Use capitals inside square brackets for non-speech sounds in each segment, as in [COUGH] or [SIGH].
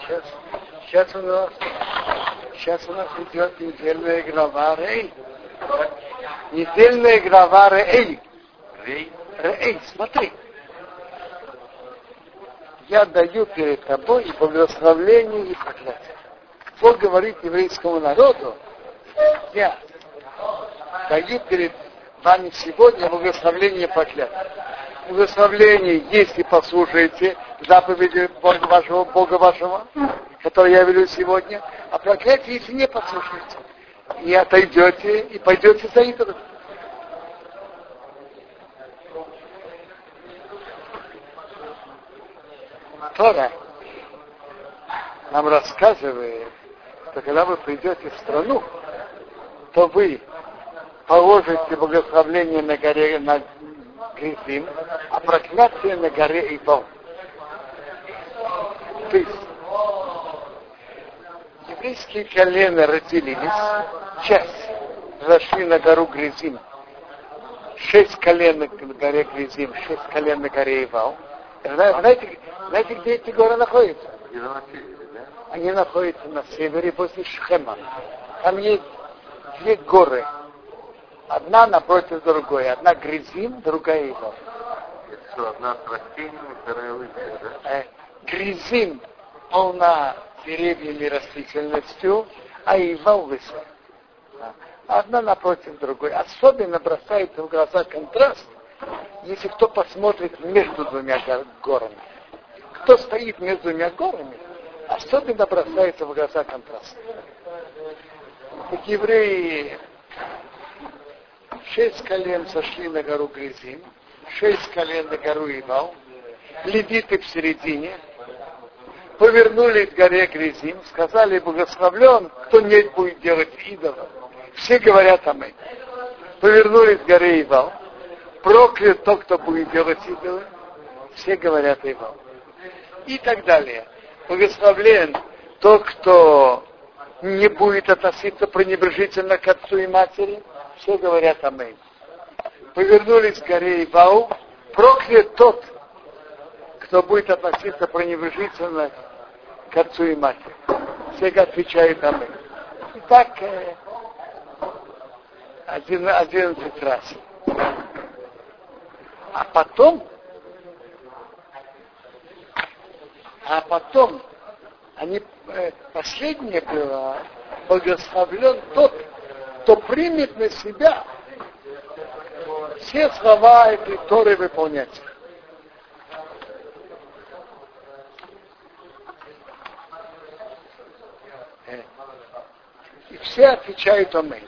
Сейчас, сейчас у нас, сейчас у нас идет недельная глава Рей. Недельная глава Рей. Рей. Рей, смотри. Я даю перед тобой и благословление и проклятие. Бог говорит еврейскому народу, я даю перед вами сегодня благословление и проклятие. Благословление, если послушаете заповеди Бога вашего, Бога вашего, которые я велю сегодня, а проклятие, если не послушаете. И отойдете, и пойдете за идолом. Тора нам рассказывает, что когда вы придете в страну, то вы положите благословление на горе на Гризим, а проклятие на горе Ивол. Есть еврейские колена разделились, часть зашли на гору Гризим, шесть колен на горе Гризим, шесть колен на горе Ивал. Знаете, знаете, где эти горы находятся? Они находятся на севере после Шхема. Там есть две горы. Одна напротив другой. Одна Гризим, другая Ивал. Что, одна с растениями, вторая лысая, да? Гризим полна деревьями растительностью, а Ивал лысая. Одна напротив другой. Особенно бросается в глаза контраст, если кто посмотрит между двумя горами. Кто стоит между двумя горами, особенно бросается в глаза контраст. Так евреи шесть колен сошли на гору Гризим, шесть колен на гору Ивал, левиты в середине, повернулись к горе Гризим, сказали, благословлен, кто не будет делать идола. Все говорят аминь. Повернулись к горе Ивал, проклят тот, кто будет делать идолы. Все говорят Ивал. И так далее. Благословлен тот, кто не будет относиться пренебрежительно к отцу и матери. Все говорят Аминь. Повернулись к горе Ивау. Проклят тот, кто будет относиться пренебрежительно к отцу и матери. Все отвечают Аминь. И так э, один, одиннадцать раз. А потом, а потом, они, э, последнее было, благословлен тот, кто примет на себя все слова этой Торы выполнять. Все отвечают Аминь.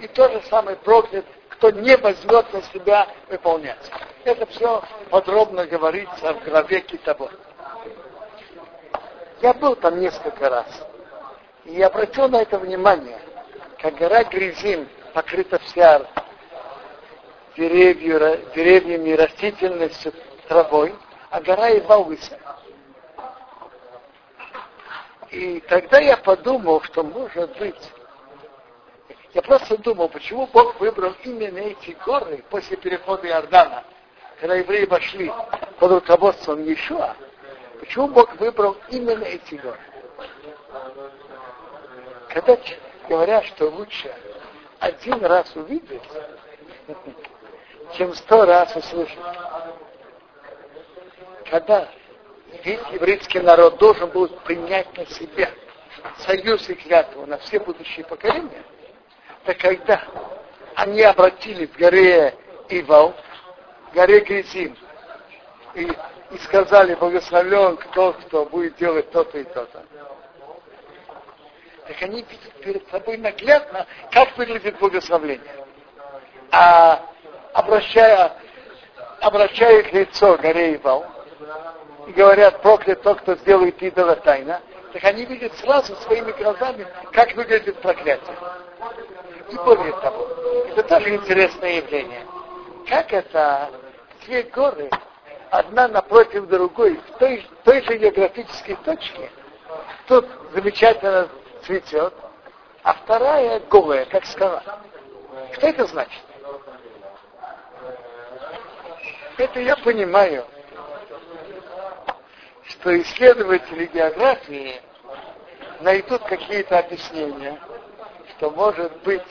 И то же самое проклят кто не возьмет на себя выполнять. Это все подробно говорится в главе Китабот. Я был там несколько раз. И обратил на это внимание, как гора Гризим покрыта вся деревья, деревьями, растительностью, травой, а гора Ива лысая. И тогда я подумал, что может быть я просто думал, почему Бог выбрал именно эти горы после перехода Иордана, когда евреи вошли под руководством Иешуа, почему Бог выбрал именно эти горы? Когда говорят, что лучше один раз увидеть, [LAUGHS] чем сто раз услышать. Когда весь еврейский народ должен был принять на себя союз и клятву на все будущие поколения – это когда они обратились к горе Ивал, горе Гризим, и, и сказали, благословлен кто, кто будет делать то-то и то-то. Так они видят перед собой наглядно, как выглядит благословление. А обращая, обращая их лицо горе Ивал, и говорят, проклят тот, кто сделает идола тайна, так они видят сразу своими глазами, как выглядит проклятие. И более того, это тоже интересное явление. Как это две горы, одна напротив другой, в той, той же географической точке, тут замечательно цветет, а вторая голая, как скала. Что это значит? Это я понимаю, что исследователи географии найдут какие-то объяснения, что может быть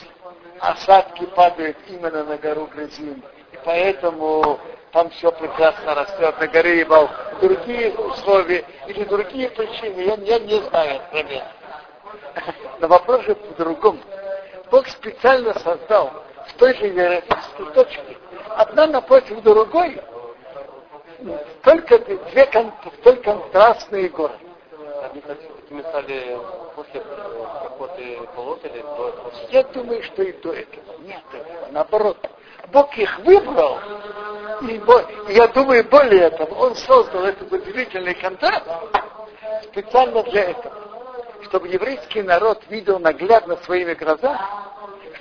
осадки падают именно на гору Грызин, и поэтому там все прекрасно растет на горе Ибал. Другие условия или другие причины, я, я не знаю, например. [LAUGHS] Но вопрос же по-другому. Бог специально создал в той же географической точке, одна напротив другой, только две столь контрастные горы. Они стали после охоты до Я думаю, что и до этого. Нет, наоборот. Бог их выбрал, и я думаю, более того, Он создал этот удивительный контраст специально для этого, чтобы еврейский народ видел наглядно своими глазами,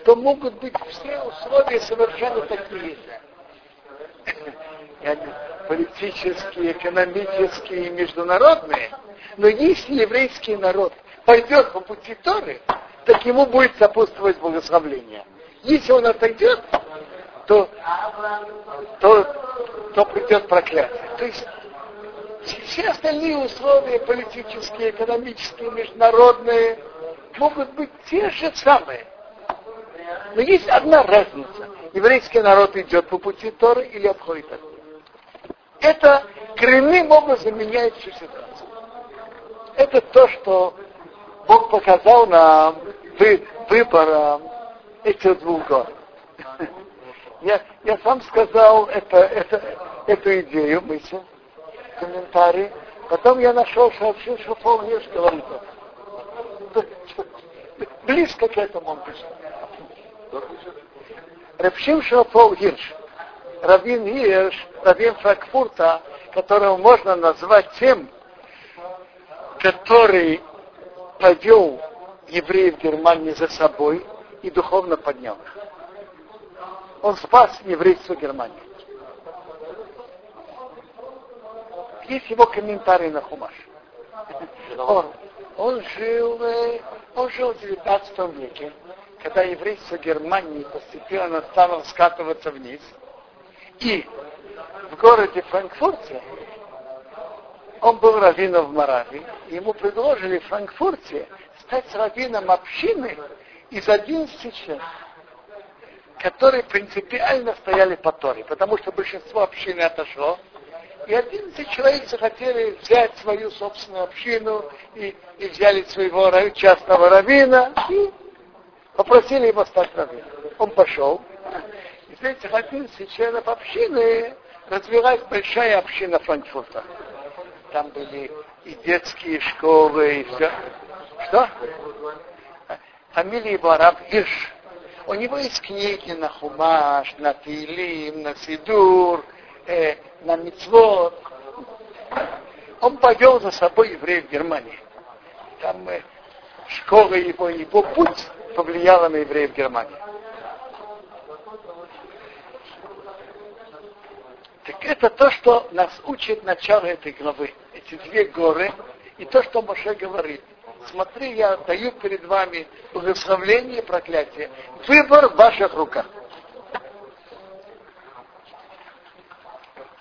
что могут быть все условия совершенно такие же. Политические, экономические и международные. Но если еврейский народ пойдет по пути Торы, так ему будет сопутствовать благословление. Если он отойдет, то, то, то придет проклятие. То есть все остальные условия, политические, экономические, международные, могут быть те же самые. Но есть одна разница. Еврейский народ идет по пути Торы или обходит от Это коренным образом меняет всю ситуацию. Это то, что Бог показал нам вы, выбором этих двух гор. [LAUGHS] Я, я сам сказал это, это, эту идею, мысль, комментарий. Потом я нашел, что вообще Шафол Hirsch говорит. [LAUGHS] Близко к этому он пишет. Рабшим Шафол Hirsch. Равин Hirsch, Равин Франкфурта, которого можно назвать тем, который повел евреев Германии за собой и духовно поднял их. Он спас еврейство Германии. Есть его комментарий на Хумаш. Он, он, жил, э, он жил в 19 веке, когда еврейство Германии постепенно стало скатываться вниз. И в городе Франкфурте он был раввином в Моравии, ему предложили в Франкфурте стать раввином общины из 11 членов, которые принципиально стояли по Торе, потому что большинство общины отошло, и 11 человек захотели взять свою собственную общину и, и взяли своего частного раввина и попросили его стать раввином. Он пошел. И с этих 11 членов общины развилась большая община Франкфурта там были и детские школы, и все. Что? Фамилия его Араб Ирш. У него есть книги на Хумаш, на Тилим, на Сидур, э, на Мицвод. Он повел за собой евреев в Германии. Там э, школа его, его путь повлияла на евреев Германии. Так это то, что нас учит начало этой главы. Эти две горы и то, что Моше говорит. Смотри, я даю перед вами благословление и проклятие. Выбор в ваших руках.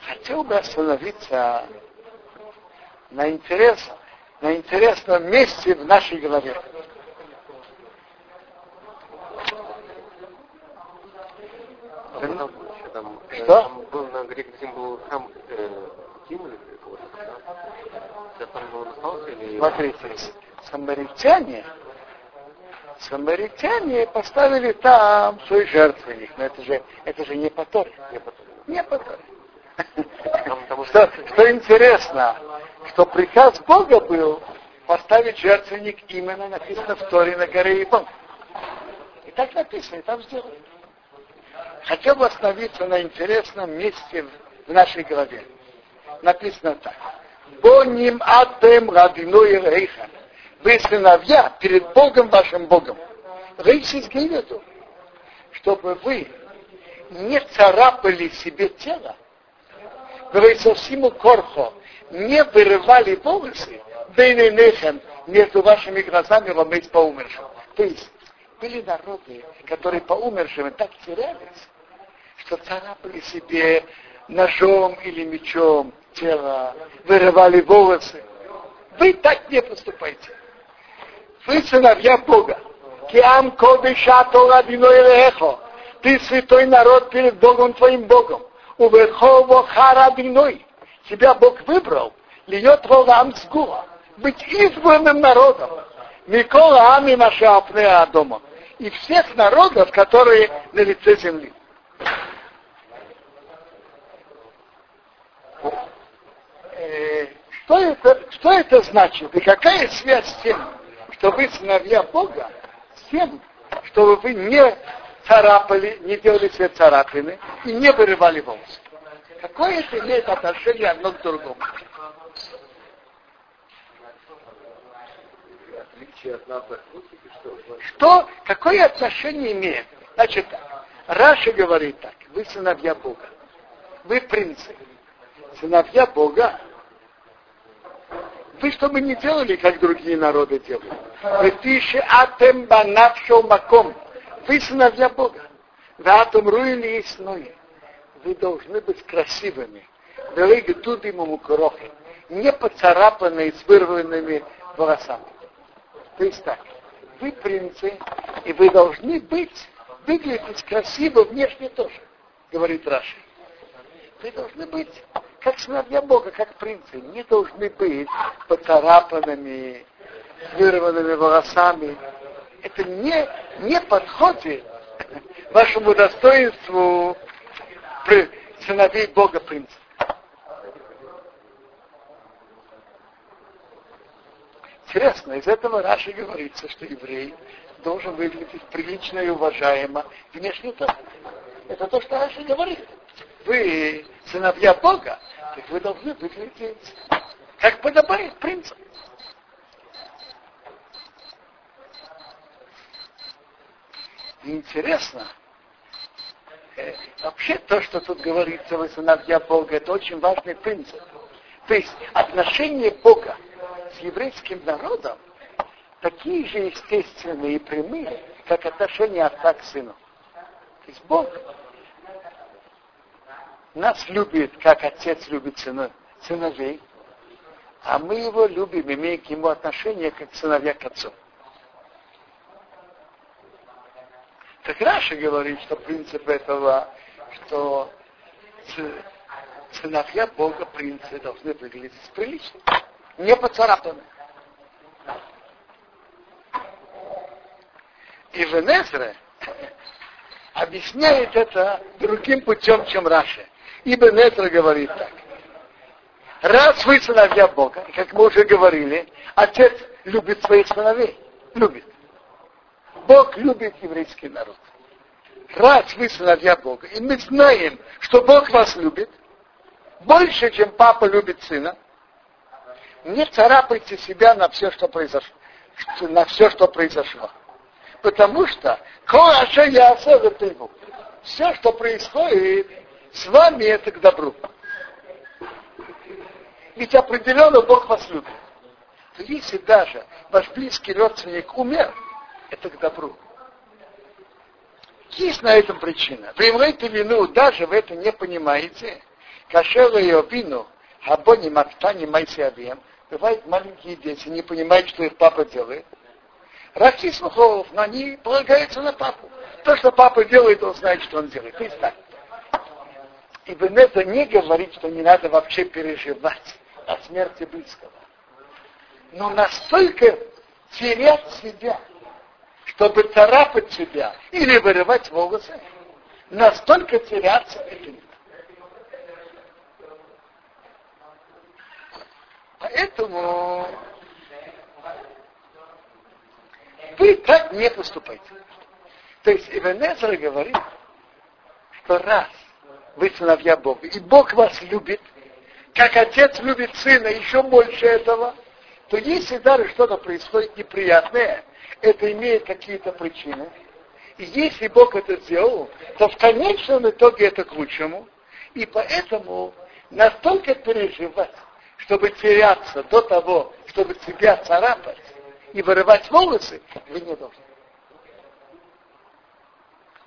Хотел бы остановиться на, интерес, на интересном месте в нашей голове. Там, Что? Там был на был храм э, Ким или какого-то, да? Сейчас там был остался или... Смотрите, самаритяне, самаритяне поставили там свой жертвенник. Но это же, это же не по Торе. Не потом. Не по Торе. Там, там Что, что интересно, что приказ Бога был поставить жертвенник именно написано в Торе на горе Ибон. И так написано, и там сделали. Хотел бы остановиться на интересном месте в нашей голове. Написано так. Боним атем радиной рейха. Вы сыновья перед Богом вашим Богом. Рейсис гилету. Чтобы вы не царапали себе тело, Вейсосиму корхо, не вырывали волосы, бейненехем, между вашими глазами ломить по умершим. То есть, были народы, которые по умершим так терялись, что царапали себе ножом или мечом тело, вырывали волосы. Вы так не поступайте. Вы сыновья Бога. Киам кодыша Тора эхо. Ты святой народ перед Богом твоим Богом. У Верхово Харадиной. Тебя Бог выбрал. Льет волам сгула. Быть избранным народом. Микола Ами Машапнеа дома. И всех народов, которые на лице земли. Э, что это, что это значит? И какая связь с тем, что вы сыновья Бога, с тем, чтобы вы не царапали, не делали себе царапины и не вырывали волосы? Какое это имеет отношение одно к другому? Что, какое отношение имеет? Значит, Раша говорит так, вы сыновья Бога, вы принцы, сыновья Бога, вы что бы не делали, как другие народы делают. Вы пиши атем банавшо маком. Вы сыновья Бога. Ватум руили и сной. Вы должны быть красивыми. Тут ему крохи. Не поцарапанные с вырванными волосами. То есть так. Вы принцы, и вы должны быть, выглядеть красиво внешне тоже, говорит Раши. Вы должны быть как сыновья Бога, как принцы, не должны быть поцарапанными, вырванными волосами. Это не, не подходит [LAUGHS] вашему достоинству сыновей Бога принца. Интересно, из этого Раши говорится, что еврей должен выглядеть прилично и уважаемо внешне тоже. Это то, что Раши говорит. Вы сыновья Бога, так вы должны выглядеть, как подобает принцу. интересно, вообще то, что тут говорится, вы сыновья Бога, это очень важный принцип. То есть отношения Бога с еврейским народом такие же естественные и прямые, как отношения отца к сыну. То есть Бог нас любит, как отец любит сына, сыновей, а мы его любим, имея к нему отношение, как сыновья к отцу. Так Раша говорит, что принцип этого, что сыновья Бога, принцы, должны выглядеть прилично, не поцарапаны. И Венезре [LAUGHS] объясняет это другим путем, чем Раша. Ибо Нетра говорит так. Раз вы сыновья Бога, как мы уже говорили, отец любит своих сыновей. Любит. Бог любит еврейский народ. Раз вы сыновья Бога, и мы знаем, что Бог вас любит, больше, чем папа любит сына, не царапайте себя на все, что произошло. На все, что произошло. Потому что я все, что происходит, с вами это к добру. Ведь определенно Бог вас любит. То если даже ваш близкий родственник умер, это к добру. Есть на этом причина. Вы имеете вину, даже вы это не понимаете. Кашела и обину, абони мактани майсиавием. Бывают маленькие дети, не понимают, что их папа делает. Раки слухов, но они полагаются на папу. То, что папа делает, он знает, что он делает. То есть так. И это не говорит, что не надо вообще переживать о смерти близкого. Но настолько терять себя, чтобы царапать себя или вырывать волосы, настолько теряться это не Поэтому вы так не поступайте. То есть Ивенезер говорит, что раз вы сыновья Бога, и Бог вас любит, как отец любит сына, еще больше этого, то если даже что-то происходит неприятное, это имеет какие-то причины. И если Бог это сделал, то в конечном итоге это к лучшему. И поэтому настолько переживать, чтобы теряться до того, чтобы себя царапать и вырывать волосы, вы не должны.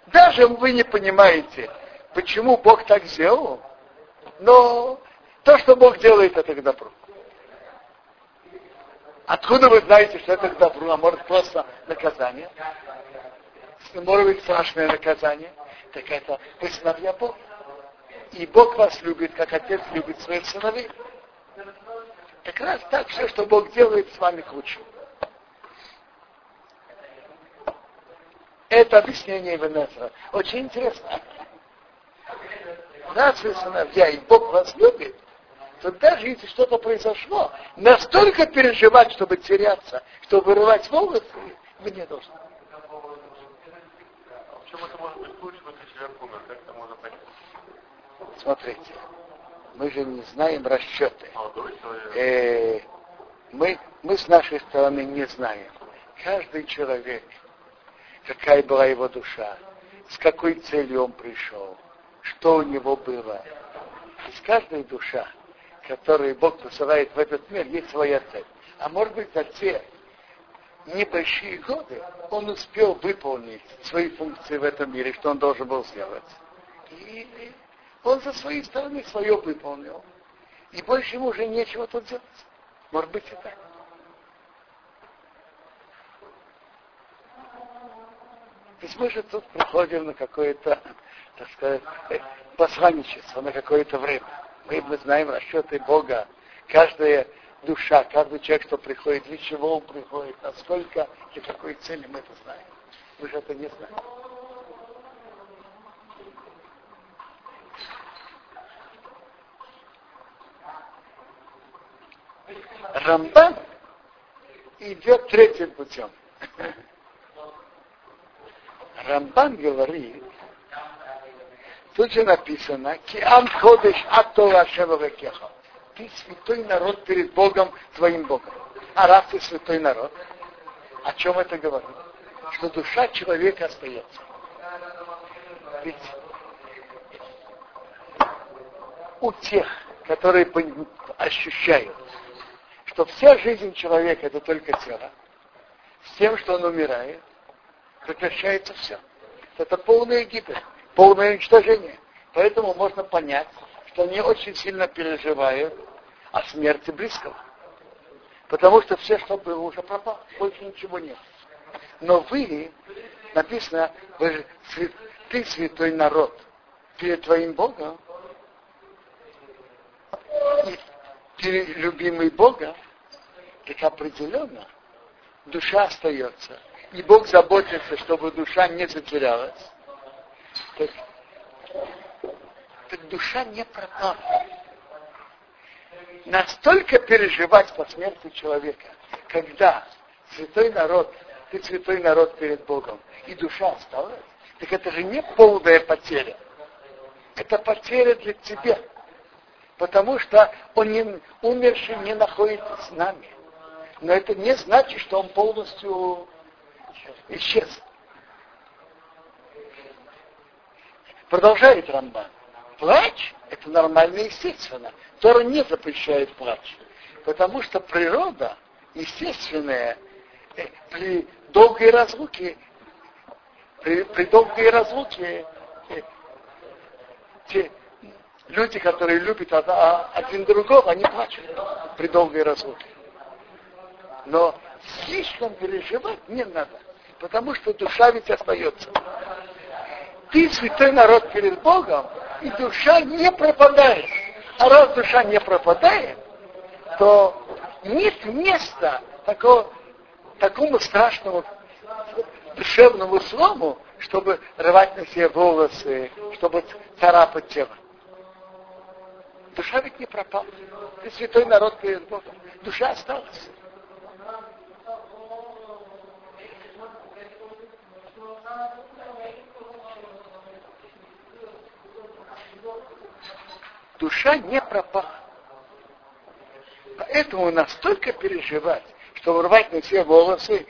Даже вы не понимаете, почему Бог так сделал, но То, что Бог делает, это к добру. Откуда вы знаете, что это к добру, а может просто наказание? Может быть страшное наказание. Так это вы сыновья Бога. И Бог вас любит, как отец любит своих сыновей. Как раз так все, что Бог делает с вами к лучшему. Это объяснение Венесра. Очень интересно. Вы сыновья, и Бог вас любит, то даже если что-то произошло, настолько переживать, чтобы теряться, чтобы вырывать волосы, вы не должны. Смотрите, мы же не знаем расчеты. Э, мы, мы с нашей стороны не знаем. Каждый человек, какая была его душа, с какой целью он пришел, что у него было. Из каждой душа, которую Бог посылает в этот мир, есть своя цель. А может быть, за те небольшие годы он успел выполнить свои функции в этом мире, что он должен был сделать. И он со своей стороны свое выполнил. И больше ему уже нечего тут делать. Может быть и так. То есть мы же тут приходим на какое-то, так сказать, [LAUGHS] посланничество, на какое-то время. Мы, мы знаем расчеты Бога. Каждая душа, каждый человек, кто приходит, для чего он приходит, насколько, для какой цели мы это знаем. Мы же это не знаем. Рамбан идет третьим путем. [LAUGHS] Рамбан говорит, тут же написано, Киам ходишь атова кеха. Ты святой народ перед Богом, твоим Богом. А раз ты святой народ, о чем это говорит? Что душа человека остается. Ведь у тех, которые ощущают, что вся жизнь человека это только тело, с тем, что он умирает, прекращается все. Это полная гибель, полное уничтожение. Поэтому можно понять, что они очень сильно переживают о смерти близкого. Потому что все, что было, уже пропало, больше ничего нет. Но вы, написано, вы, ты святой народ перед твоим Богом, и ты любимый Бога, так определенно душа остается. И Бог заботится, чтобы душа не затерялась. Так, так душа не пропала. Настолько переживать по смерти человека, когда святой народ, ты святой народ перед Богом, и душа осталась, так это же не полная потеря. Это потеря для тебя. Потому что он не, умерший не находится с нами. Но это не значит, что он полностью исчез. Продолжает Рамбан. Плач – это нормально естественно. Тора не запрещает плач. Потому что природа, естественная, э, при долгой разлуке, при, при долгой разлуке, э, те люди, которые любят один другого, они плачут при долгой разлуке. Но слишком переживать не надо, потому что душа ведь остается. Ты святой народ перед Богом, и душа не пропадает. А раз душа не пропадает, то нет места такого, такому страшному душевному слому, чтобы рвать на себе волосы, чтобы царапать тело. Душа ведь не пропала. Ты святой народ перед Богом. Душа осталась. Душа не пропала. Поэтому настолько переживать, что рвать на все волосы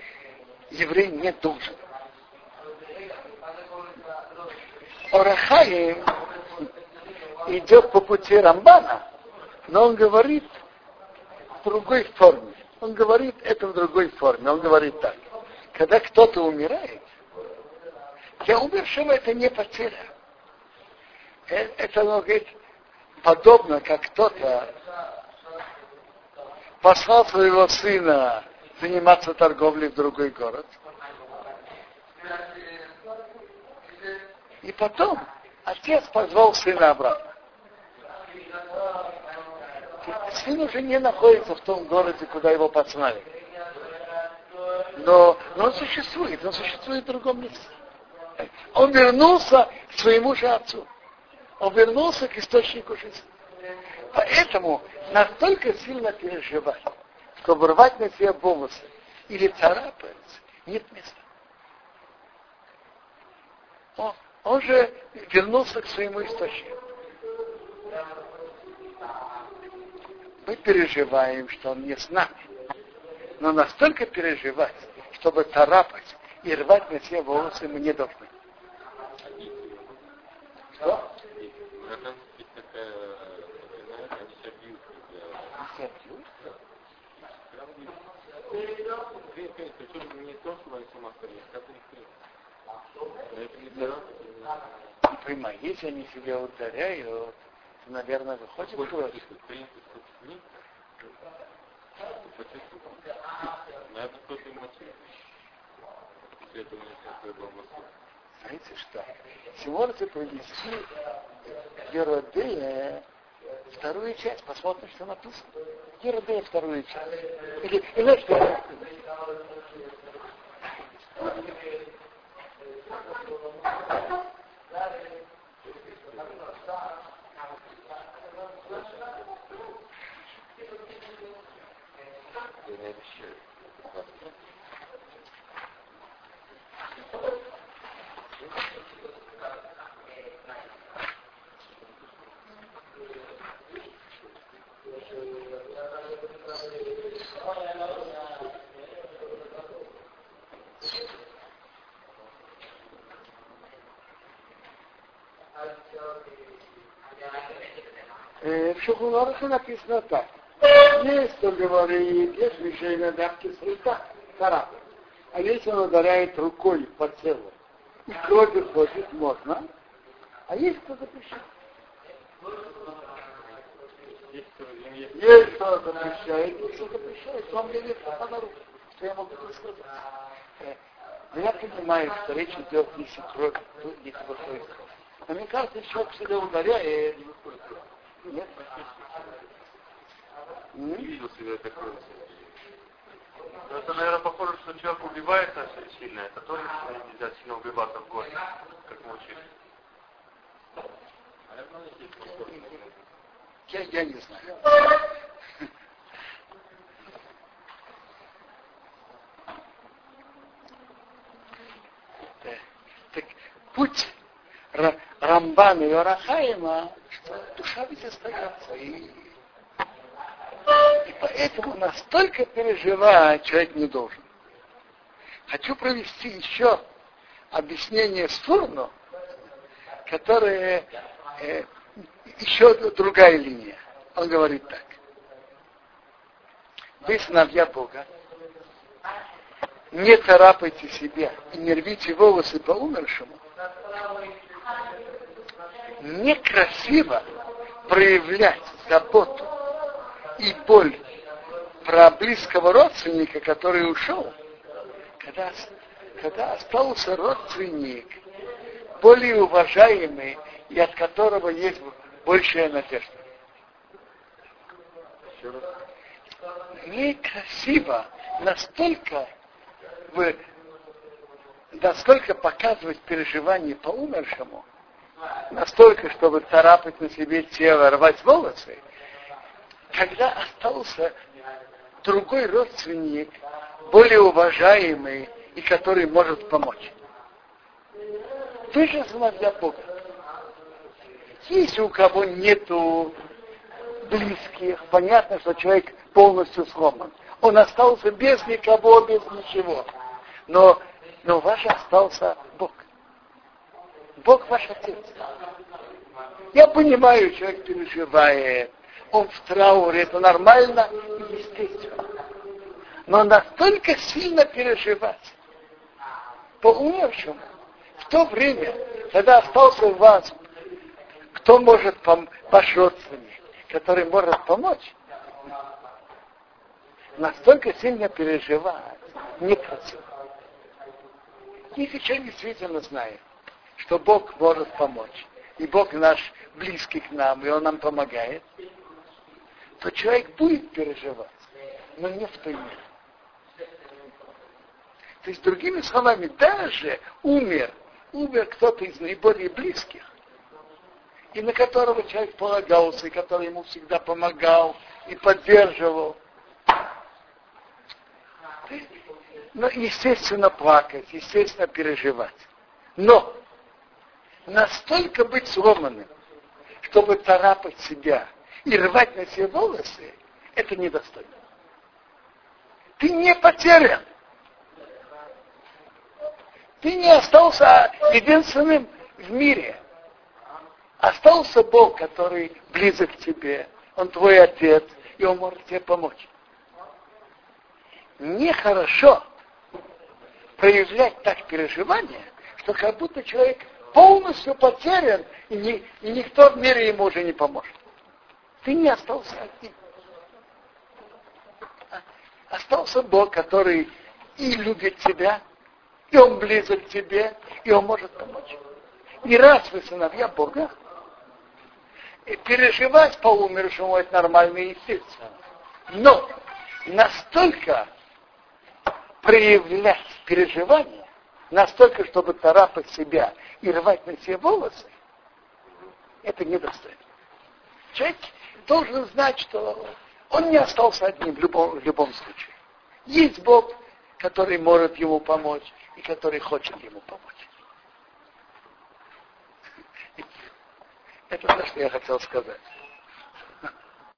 еврей не должен. Орахаим идет по пути Рамбана, но он говорит в другой форме. Он говорит это в другой форме. Он говорит так. Когда кто-то умирает, для умершего это не потеря. Э, это, он говорит, подобно как кто-то послал своего сына заниматься торговлей в другой город. И потом отец позвал сына обратно. Сын уже не находится в том городе, куда его послали. Но, но он существует, он существует в другом месте. Он вернулся к своему же отцу. Он вернулся к источнику жизни. Поэтому настолько сильно переживать, чтобы рвать на себе волосы или царапать, нет места. Он, он же вернулся к своему источнику. Мы переживаем, что он не с нами. Но настолько переживать, чтобы царапать и рвать на себе волосы мы не должны. Что? Причем не то, что они сама Понимаю, если они себя ударяют, то, наверное, выходит кровь. Надо кто-то мотив. Если это не такой Знаете что? Если можете провести Геродея вторую часть, посмотрим, что написано. Геродея вторую часть. Или, или что? В Шухунорахе написано так. Есть, кто говорит, есть решение давки среда, царапать. А если он ударяет рукой по телу, и кровь выходит, можно. А есть кто запрещает. Есть кто запрещает, кто запрещает. Он говорит, на руку. Что я могу сказать? Но я понимаю, что речь идет, если кровь, если выходит кровь. Но мне кажется, человек всегда ударяет, нет? Не видел себя такой. Это, наверное, похоже, что человек убивается сильно. Это тоже нельзя сильно убиваться в горе, как мы учили. Я, я не знаю. Так, путь Рамбана и Орахаима, что душа ведь остается. И, и поэтому настолько переживать человек не должен. Хочу провести еще объяснение Сурну, которое э, еще другая линия. Он говорит так. Вы сыновья Бога, не царапайте себя и не рвите волосы по умершему, некрасиво проявлять заботу и боль про близкого родственника, который ушел, когда, когда остался родственник, более уважаемый и от которого есть большая надежда. Некрасиво настолько вы насколько показывать переживание по умершему, настолько, чтобы царапать на себе тело, рвать волосы, когда остался другой родственник, более уважаемый и который может помочь. Вы же для Бога. Если у кого нету близких, понятно, что человек полностью сломан. Он остался без никого, без ничего. Но, но ваш остался Бог. Бог ваш отец. Я понимаю, человек переживает, он в трауре, это нормально и естественно. Но настолько сильно переживать по умершему, в то время, когда остался у вас кто может пом- ваш родственник, который может помочь, настолько сильно переживать, некрасиво. Если человек действительно знает, что Бог может помочь, и Бог наш близкий к нам, и Он нам помогает, то человек будет переживать, но не в той мере. То есть, другими словами, даже умер, умер кто-то из наиболее близких, и на которого человек полагался, и который ему всегда помогал и поддерживал. Ну, естественно, плакать, естественно, переживать. Но настолько быть сломанным, чтобы царапать себя и рвать на себе волосы, это недостойно. Ты не потерян. Ты не остался единственным в мире. Остался Бог, который близок к тебе. Он твой отец, и он может тебе помочь. Нехорошо проявлять так переживания, что как будто человек полностью потерян, и, ни, и никто в мире ему уже не поможет. Ты не остался один. Остался Бог, который и любит тебя, и Он близок к тебе, и Он может помочь. И раз вы сыновья Бога, и переживать по умершему это нормально и естественно. Но настолько проявлять переживания, настолько, чтобы царапать себя и рвать на себе волосы, это недостойно. Человек должен знать, что он не остался одним в любом, в любом случае. Есть Бог, который может ему помочь и который хочет ему помочь. Это то, что я хотел сказать.